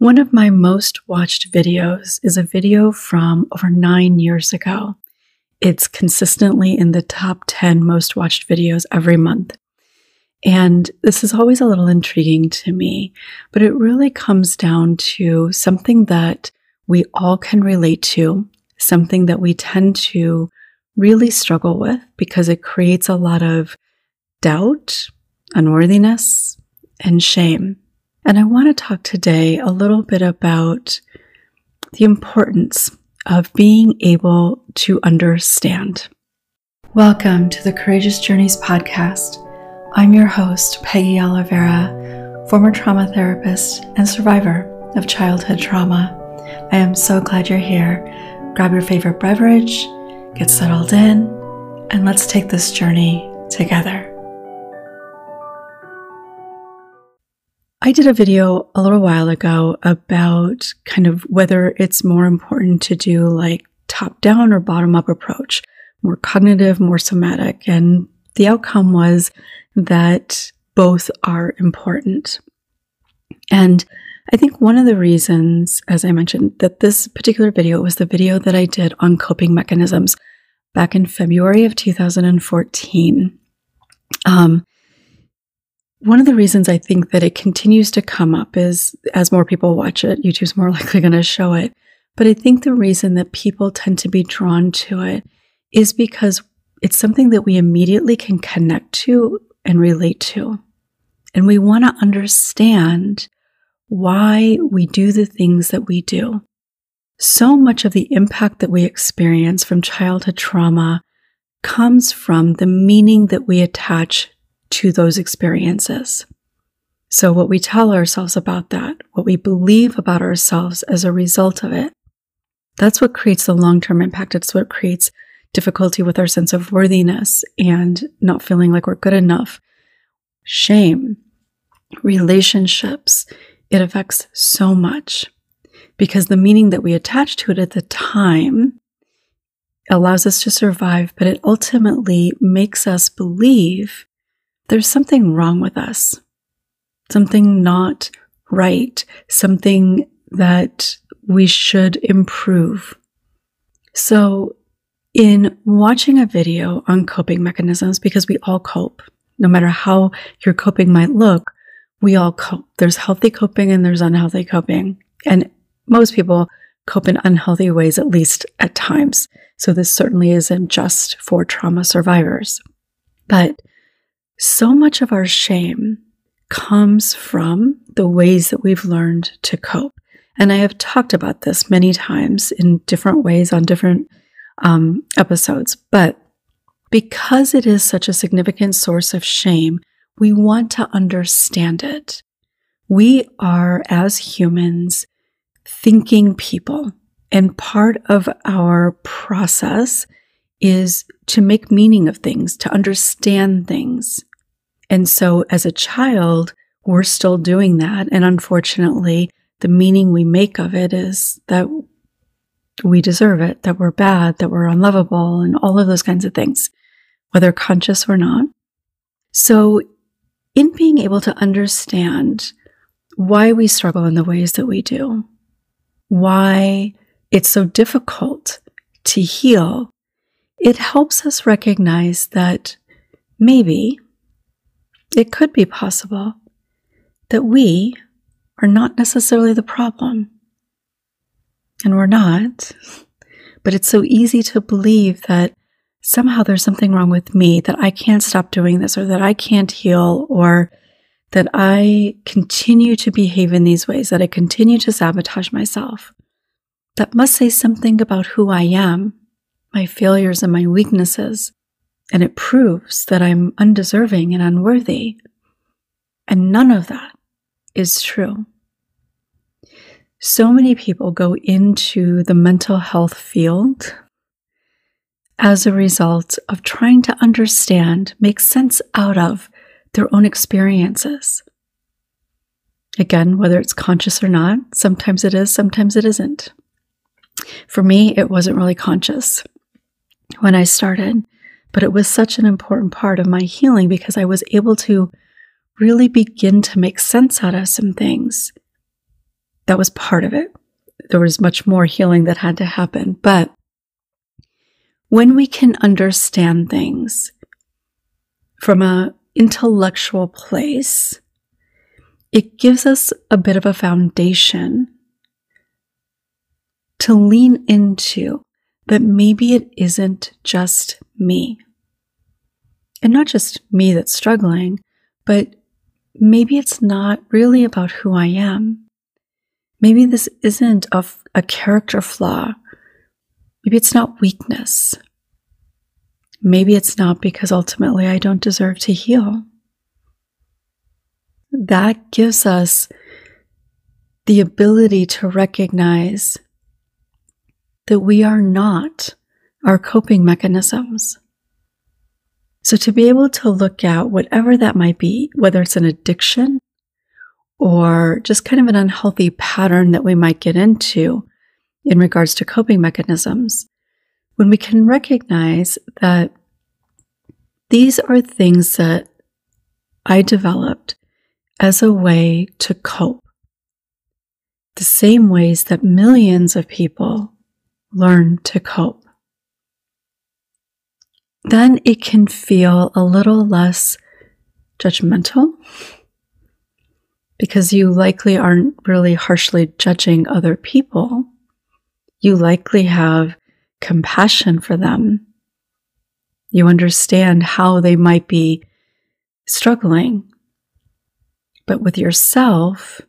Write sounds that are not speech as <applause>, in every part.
One of my most watched videos is a video from over nine years ago. It's consistently in the top 10 most watched videos every month. And this is always a little intriguing to me, but it really comes down to something that we all can relate to, something that we tend to really struggle with because it creates a lot of doubt, unworthiness, and shame. And I want to talk today a little bit about the importance of being able to understand. Welcome to the Courageous Journeys podcast. I'm your host, Peggy Oliveira, former trauma therapist and survivor of childhood trauma. I am so glad you're here. Grab your favorite beverage, get settled in, and let's take this journey together. I did a video a little while ago about kind of whether it's more important to do like top down or bottom up approach, more cognitive, more somatic. And the outcome was that both are important. And I think one of the reasons, as I mentioned, that this particular video was the video that I did on coping mechanisms back in February of 2014. Um, one of the reasons I think that it continues to come up is as more people watch it, YouTube's more <laughs> likely going to show it. But I think the reason that people tend to be drawn to it is because it's something that we immediately can connect to and relate to. And we want to understand why we do the things that we do. So much of the impact that we experience from childhood trauma comes from the meaning that we attach to those experiences. So, what we tell ourselves about that, what we believe about ourselves as a result of it, that's what creates the long term impact. It's what creates difficulty with our sense of worthiness and not feeling like we're good enough. Shame, relationships, it affects so much because the meaning that we attach to it at the time allows us to survive, but it ultimately makes us believe there's something wrong with us, something not right, something that we should improve. So, in watching a video on coping mechanisms, because we all cope, no matter how your coping might look, we all cope. There's healthy coping and there's unhealthy coping. And most people cope in unhealthy ways, at least at times. So, this certainly isn't just for trauma survivors. But so much of our shame comes from the ways that we've learned to cope. And I have talked about this many times in different ways on different um, episodes. But because it is such a significant source of shame, we want to understand it. We are, as humans, thinking people. And part of our process is to make meaning of things, to understand things. And so as a child, we're still doing that. And unfortunately, the meaning we make of it is that we deserve it, that we're bad, that we're unlovable, and all of those kinds of things, whether conscious or not. So, in being able to understand why we struggle in the ways that we do, why it's so difficult to heal, it helps us recognize that maybe it could be possible that we are not necessarily the problem. And we're not. But it's so easy to believe that somehow there's something wrong with me, that I can't stop doing this, or that I can't heal, or that I continue to behave in these ways, that I continue to sabotage myself. That must say something about who I am, my failures and my weaknesses, and it proves that I'm undeserving and unworthy. And none of that is true. So many people go into the mental health field as a result of trying to understand, make sense out of their own experiences. Again, whether it's conscious or not, sometimes it is, sometimes it isn't. For me, it wasn't really conscious when I started. But it was such an important part of my healing because I was able to really begin to make sense out of some things that was part of it. There was much more healing that had to happen. But when we can understand things from a intellectual place, it gives us a bit of a foundation to lean into that maybe it isn't just me. And not just me that's struggling, but maybe it's not really about who I am. Maybe this isn't a, a character flaw. Maybe it's not weakness. Maybe it's not because ultimately I don't deserve to heal. That gives us the ability to recognize that we are not our coping mechanisms. So to be able to look at whatever that might be, whether it's an addiction or just kind of an unhealthy pattern that we might get into in regards to coping mechanisms, when we can recognize that these are things that I developed as a way to cope, the same ways that millions of people learn to cope then it can feel a little less judgmental because you likely aren't really harshly judging other people. You likely have compassion for them. You understand how they might be struggling. But with yourself,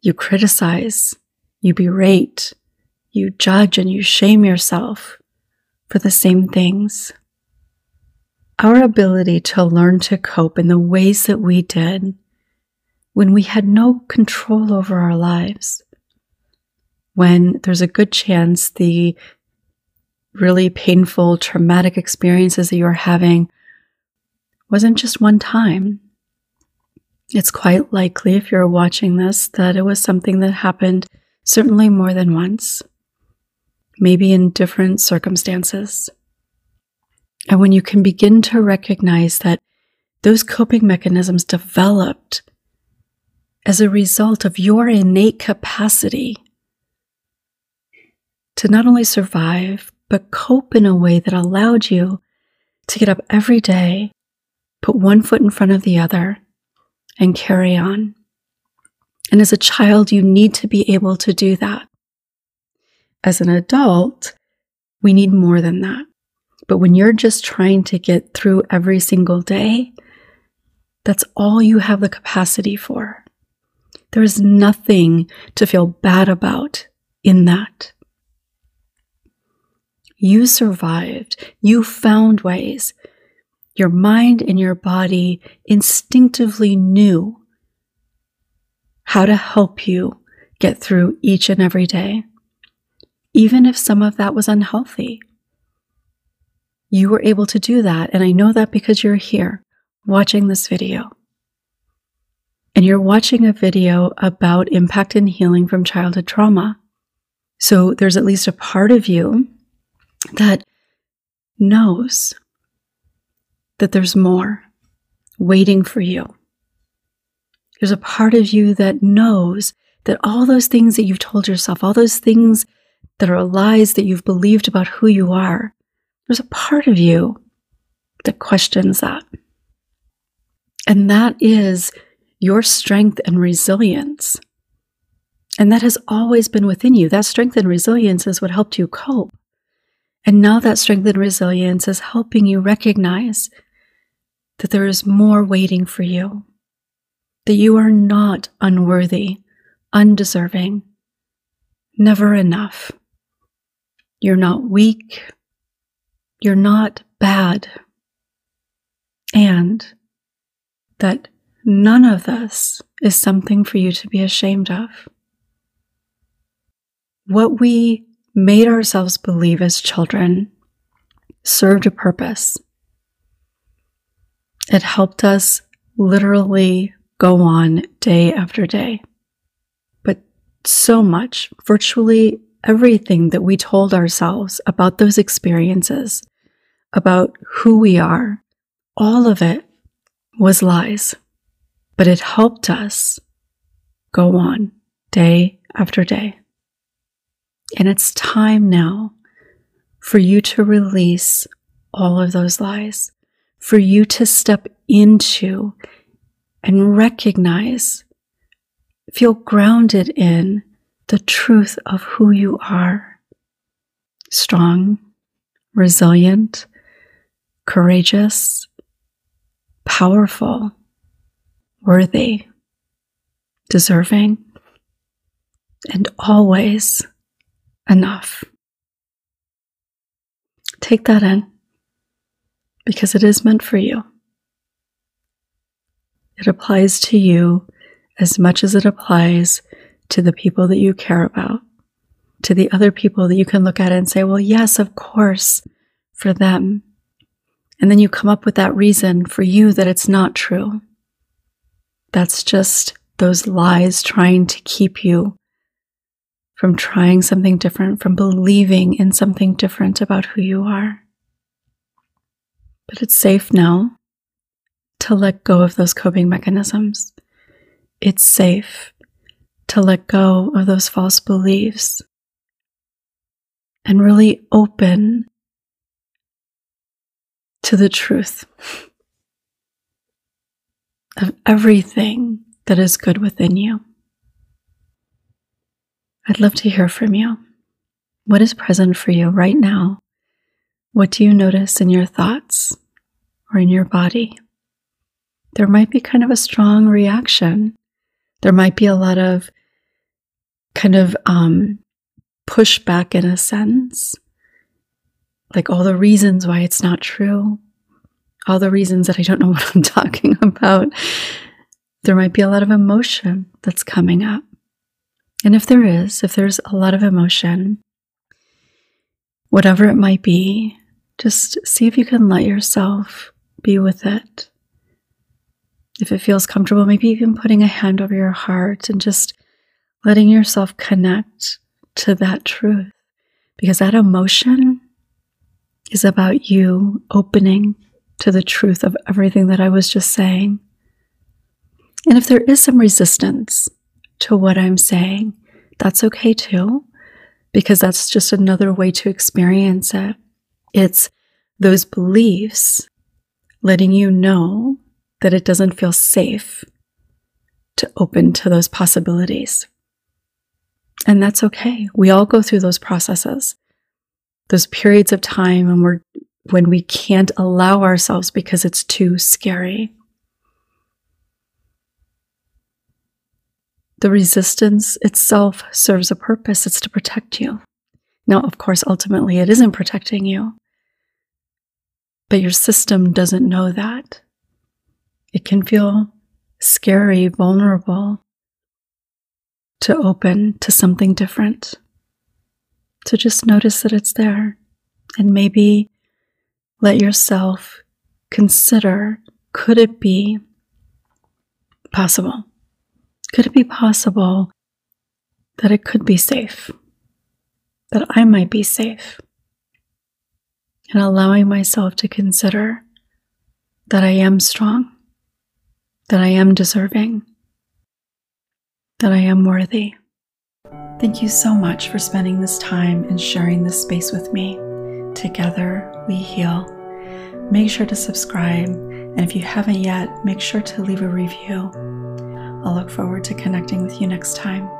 you criticize, you berate, you judge, and you shame yourself for the same things. Our ability to learn to cope in the ways that we did when we had no control over our lives, when there's a good chance the really painful, traumatic experiences that you're having wasn't just one time. It's quite likely, if you're watching this, that it was something that happened certainly more than once maybe in different circumstances. And when you can begin to recognize that those coping mechanisms developed as a result of your innate capacity to not only survive, but cope in a way that allowed you to get up every day, put one foot in front of the other, and carry on. And as a child, you need to be able to do that as an adult, we need more than that. But when you're just trying to get through every single day, that's all you have the capacity for. There is nothing to feel bad about in that. You survived. You found ways. Your mind and your body instinctively knew how to help you get through each and every day even if some of that was unhealthy. You were able to do that, and I know that because you're here watching this video. And you're watching a video about impact and healing from childhood trauma. So there's at least a part of you that knows that there's more waiting for you. There's a part of you that knows that all those things that you've told yourself, all those things that are lies that you've believed about who you are, there's a part of you that questions that. And that is your strength and resilience. And that has always been within you. That strength and resilience is what helped you cope. And now that strength and resilience is helping you recognize that there is more waiting for you, that you are not unworthy, undeserving, never enough. You're not weak. You're not bad. And that none of this is something for you to be ashamed of. What we made ourselves believe as children served a purpose. It helped us literally go on day after day. But so much, virtually everything that we told ourselves about those experiences, about who we are, all of it was lies. But it helped us go on day after day. And it's time now for you to release all of those lies, for you to step into and recognize, feel grounded in the truth of who you are strong, resilient, courageous, powerful, worthy, deserving, and always enough. Take that in because it is meant for you. It applies to you as much as it applies to the people that you care about, to the other people that you can look at and say, well, yes, of course, for them. And then you come up with that reason for you that it's not true. That's just those lies trying to keep you from trying something different, from believing in something different about who you are. But it's safe now to let go of those coping mechanisms. It's safe to let go of those false beliefs and really open to the truth of everything that is good within you. I'd love to hear from you. What is present for you right now? What do you notice in your thoughts or in your body? There might be kind of a strong reaction. There might be a lot of kind of um, pushback in a sense, like all the reasons why it's not true, all the reasons that I don't know <laughs> what I'm talking about. There might be a lot of emotion that's coming up. And if there is, if there's a lot of emotion, whatever it might be, just see if you can let yourself be with it. If it feels comfortable, maybe even putting a hand over your heart and just letting yourself connect to that truth. Because that emotion is about you opening to the truth of everything that I was just saying. And if there is some resistance to what I'm saying, that's okay too, because that's just another way to experience it. It's those beliefs letting you know that it doesn't feel safe to open to those possibilities. And that's okay. We all go through those processes, those periods of time when we're when we can't allow ourselves because it's too scary. The resistance itself serves a purpose, it's to protect you. Now, of course, ultimately it isn't protecting you, but your system doesn't know that. It can feel scary, vulnerable to open to something different. So just notice that it's there and maybe let yourself consider could it be possible? Could it be possible that it could be safe? That I might be safe? And allowing myself to consider that I am strong, that I am deserving, that I am worthy. Thank you so much for spending this time and sharing this space with me. Together we heal. Make sure to subscribe, and if you haven't yet, make sure to leave a review. I'll look forward to connecting with you next time.